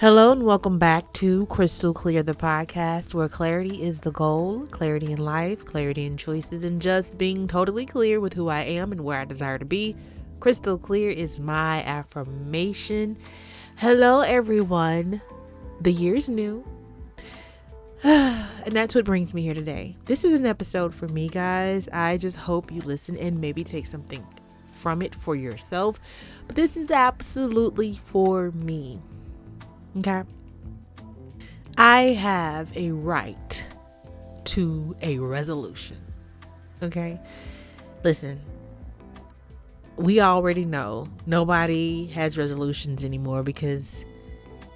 Hello and welcome back to Crystal Clear, the podcast where clarity is the goal, clarity in life, clarity in choices, and just being totally clear with who I am and where I desire to be. Crystal clear is my affirmation. Hello, everyone. The year's new. and that's what brings me here today. This is an episode for me, guys. I just hope you listen and maybe take something from it for yourself. But this is absolutely for me. Okay. I have a right to a resolution. Okay. Listen, we already know nobody has resolutions anymore because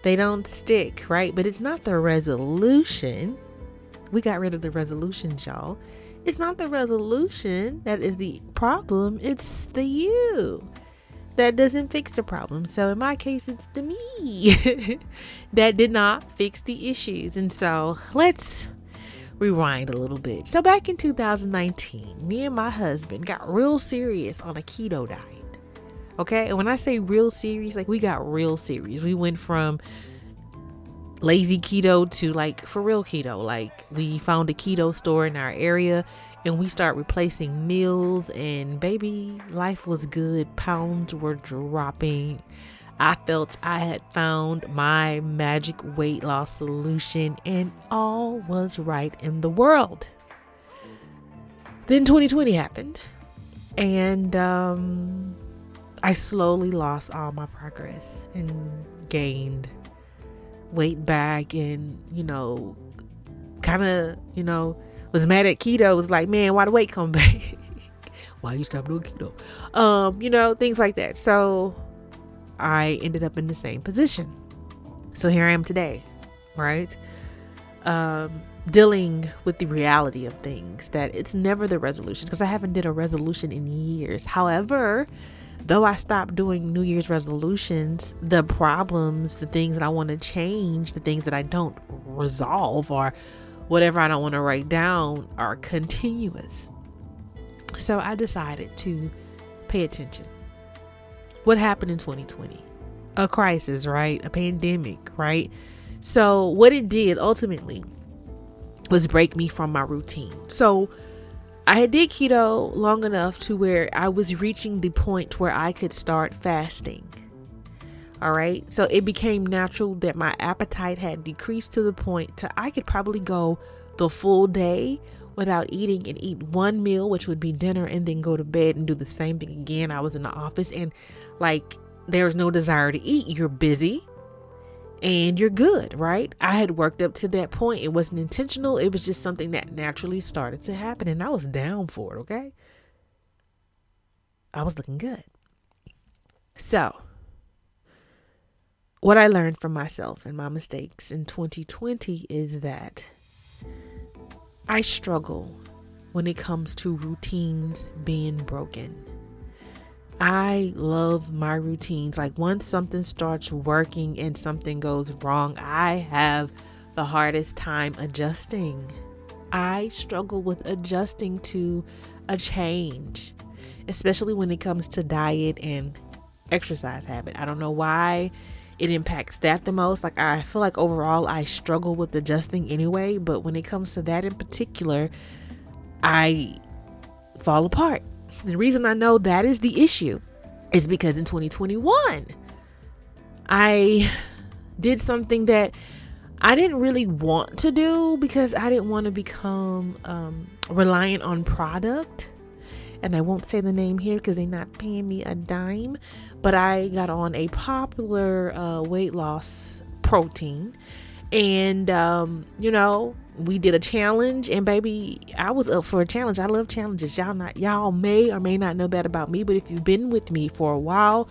they don't stick, right? But it's not the resolution. We got rid of the resolutions, y'all. It's not the resolution that is the problem, it's the you that doesn't fix the problem. So in my case, it's the me that did not fix the issues. And so let's rewind a little bit. So back in 2019, me and my husband got real serious on a keto diet. Okay, and when I say real serious, like we got real serious. We went from lazy keto to like for real keto. Like we found a keto store in our area and we start replacing meals and baby life was good. Pounds were dropping. I felt i had found my magic weight loss solution and all was right in the world. Then 2020 happened and um, i slowly lost all my progress and gained weight back and you know kind of you know was mad at keto was like, man, why the weight come back? why you stop doing keto? Um, you know, things like that. So I ended up in the same position. So here I am today, right? Um, dealing with the reality of things that it's never the resolution because I haven't did a resolution in years. However, though I stopped doing New Year's resolutions, the problems, the things that I want to change, the things that I don't resolve are whatever I don't want to write down are continuous. So I decided to pay attention. What happened in 2020? A crisis, right? A pandemic, right? So, what it did ultimately was break me from my routine. So, I had did keto long enough to where I was reaching the point where I could start fasting. All right. So it became natural that my appetite had decreased to the point to I could probably go the full day without eating and eat one meal, which would be dinner, and then go to bed and do the same thing again. I was in the office and like there's no desire to eat. You're busy and you're good, right? I had worked up to that point. It wasn't intentional, it was just something that naturally started to happen, and I was down for it, okay? I was looking good. So, what I learned from myself and my mistakes in 2020 is that I struggle when it comes to routines being broken. I love my routines. Like once something starts working and something goes wrong, I have the hardest time adjusting. I struggle with adjusting to a change, especially when it comes to diet and exercise habit. I don't know why it impacts that the most. Like I feel like overall I struggle with adjusting anyway, but when it comes to that in particular, I fall apart. The reason I know that is the issue is because in 2021 I did something that I didn't really want to do because I didn't want to become um, reliant on product and I won't say the name here because they're not paying me a dime. But I got on a popular uh, weight loss protein, and um, you know we did a challenge, and baby, I was up for a challenge. I love challenges. Y'all not y'all may or may not know that about me, but if you've been with me for a while,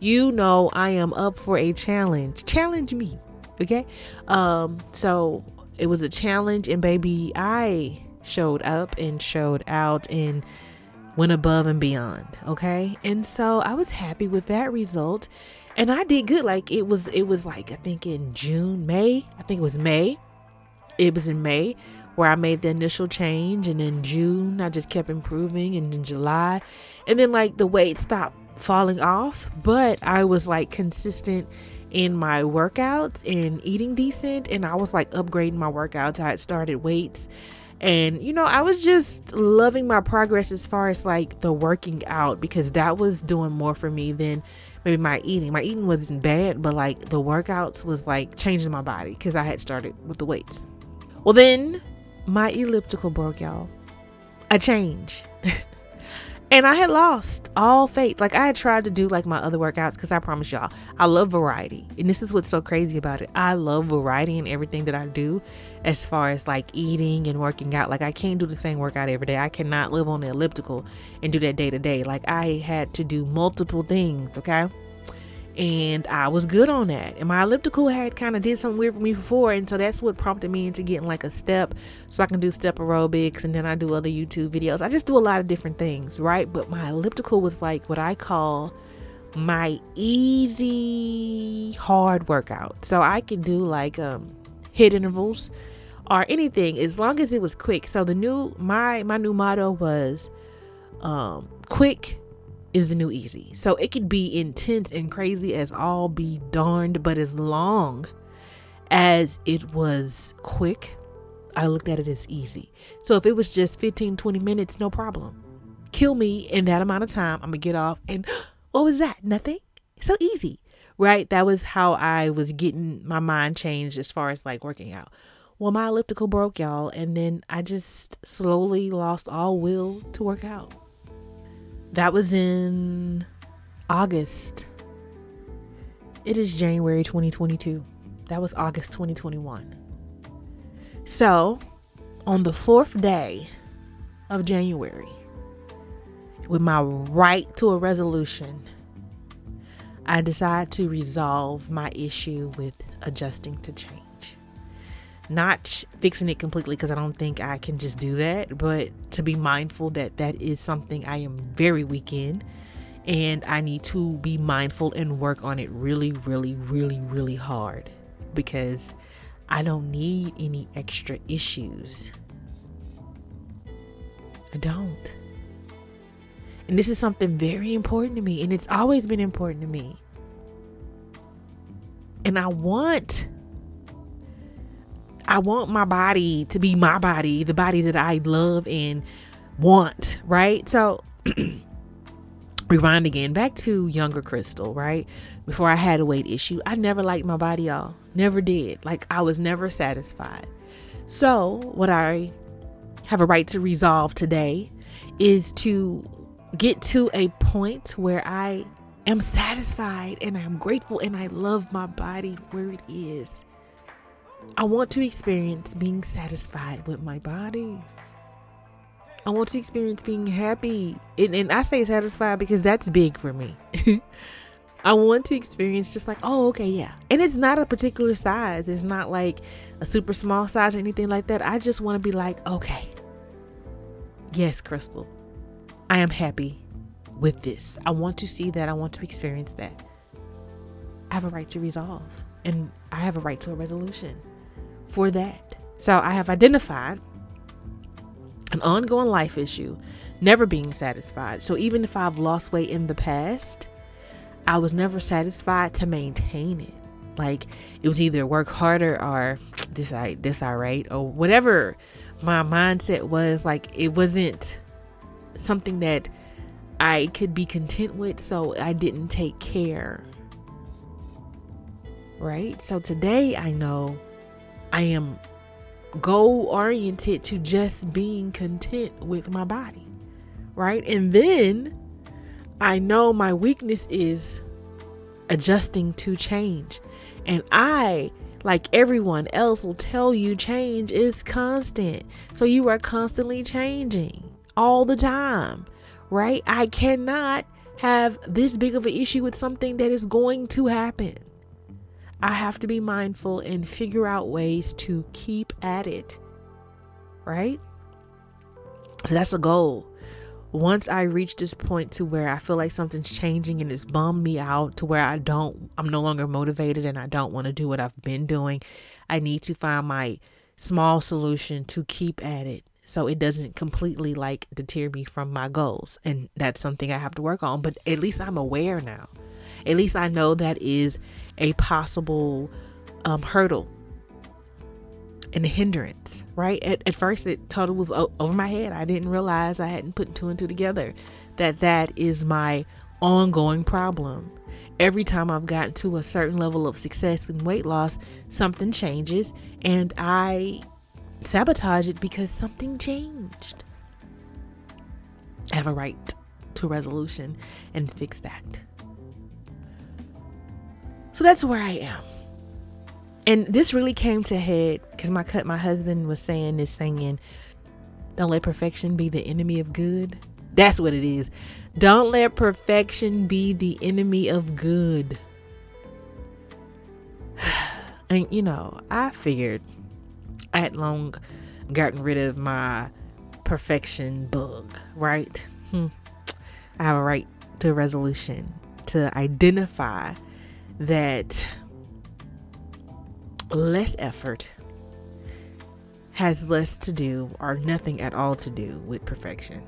you know I am up for a challenge. Challenge me, okay? Um, so it was a challenge, and baby, I showed up and showed out and went above and beyond okay? And so i was happy with that result. And i did good. Like it was it was like i think in june may i think it was may. It was in may where i made the initial change. And in june i just kept improving. And in july and then like the weight stopped falling off. But i was like consistent in my workouts and eating decent. And I was like upgrading my workouts. I had started weights and you know, I was just loving my progress as far as like the working out because that was doing more for me than maybe my eating. My eating wasn't bad, but like the workouts was like changing my body because I had started with the weights. Well, then my elliptical broke, y'all. A change. and I had lost all faith. Like I had tried to do like my other workouts because I promise y'all, I love variety. And this is what's so crazy about it. I love variety in everything that I do as far as like eating and working out. Like I can't do the same workout every day. I cannot live on the elliptical and do that day to day. Like I had to do multiple things, okay? And I was good on that. And my elliptical had kind of did something weird for me before, and so that's what prompted me into getting like a step, so I can do step aerobics, and then I do other YouTube videos. I just do a lot of different things, right? But my elliptical was like what I call my easy hard workout. So I could do like um HIIT intervals or anything as long as it was quick. So the new my my new motto was um quick is the new easy. So it could be intense and crazy as all be darned, but as long as it was quick, I looked at it as easy. So if it was just 15, 20 minutes, no problem. Kill me in that amount of time. I'm going to get off. And what was that? Nothing? So easy, right? That was how I was getting my mind changed as far as like working out. Well, my elliptical broke, y'all. And then I just slowly lost all will to work out. That was in August. It is January 2022. That was August 2021. So, on the fourth day of January, with my right to a resolution, I decide to resolve my issue with adjusting to change not fixing it completely because I don't think I can just do that, but to be mindful that that is something I am very weak in and I need to be mindful and work on it really, really, really, really hard because I don't need any extra issues. I don't. And this is something very important to me, and it's always been important to me. And I want I want my body to be my body, the body that I love and want, right? So rewind again back to younger Crystal, right? Before I had a weight issue, I never liked my body, y'all. Never did. Like I was never satisfied. So, what I have a right to resolve today is to get to a point where I am satisfied and I'm grateful and I love my body where it is. I want to experience being satisfied with my body. I want to experience being happy. And, and I say satisfied because that's big for me. I want to experience just like, oh, okay, yeah. And it's not a particular size. It's not like a super small size or anything like that. I just want to be like, okay, yes, Crystal, I am happy with this. I want to see that. I want to experience that. I have a right to resolve and I have a right to a resolution for that. So I have identified an ongoing life issue, never being satisfied. So even if I've lost weight in the past, I was never satisfied to maintain it. Like it was either work harder or this I this I right or whatever my mindset was. Like it wasn't something that I could be content with, so I didn't take care. Right? So today I know I am goal oriented to just being content with my body, right? And then I know my weakness is adjusting to change. And I, like everyone else, will tell you change is constant. So you are constantly changing all the time, right? I cannot have this big of an issue with something that is going to happen. I have to be mindful and figure out ways to keep at it. Right? So that's a goal. Once I reach this point to where I feel like something's changing and it's bummed me out to where I don't, I'm no longer motivated and I don't want to do what I've been doing, I need to find my small solution to keep at it so it doesn't completely like deter me from my goals. And that's something I have to work on, but at least I'm aware now. At least I know that is a possible um, hurdle and hindrance, right? At, at first, it totally was o- over my head. I didn't realize I hadn't put two and two together that that is my ongoing problem. Every time I've gotten to a certain level of success in weight loss, something changes and I sabotage it because something changed. I have a right to resolution and fix that. So that's where I am. And this really came to head because my cut my husband was saying this saying, Don't let perfection be the enemy of good. That's what it is. Don't let perfection be the enemy of good. and you know, I figured I had long gotten rid of my perfection bug, right? Hmm. I have a right to resolution to identify that less effort has less to do or nothing at all to do with perfection.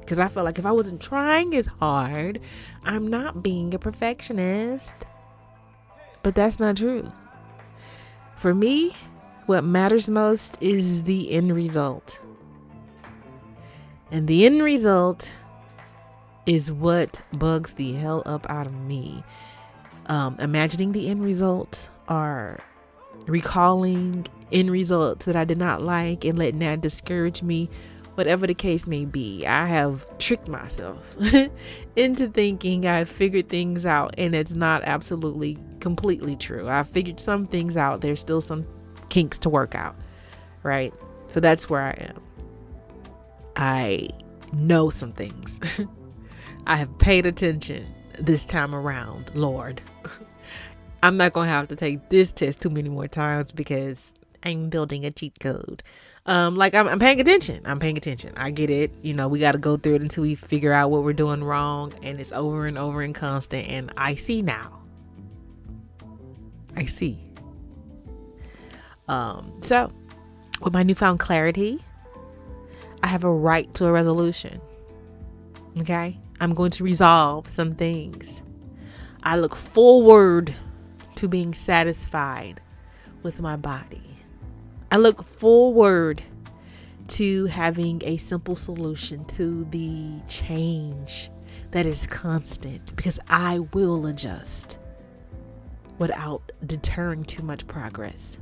Because I felt like if I wasn't trying as hard, I'm not being a perfectionist. But that's not true. For me, what matters most is the end result. And the end result is what bugs the hell up out of me. Um, imagining the end result or recalling end results that I did not like and letting that discourage me, whatever the case may be. I have tricked myself into thinking I've figured things out, and it's not absolutely completely true. I've figured some things out, there's still some kinks to work out, right? So that's where I am. I know some things. I have paid attention this time around, Lord. I'm not going to have to take this test too many more times because I'm building a cheat code. Um, like I'm, I'm paying attention. I'm paying attention. I get it. You know, we got to go through it until we figure out what we're doing wrong, and it's over and over and constant. And I see now. I see. Um, so with my newfound clarity, I have a right to a resolution. Okay? I'm going to resolve some things. I look forward to being satisfied with my body. I look forward to having a simple solution to the change that is constant because I will adjust without deterring too much progress.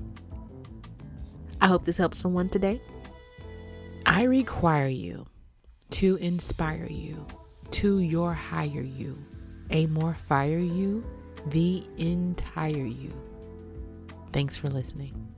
I hope this helps someone today. I require you to inspire you to your higher you, a more fire you, the entire you. Thanks for listening.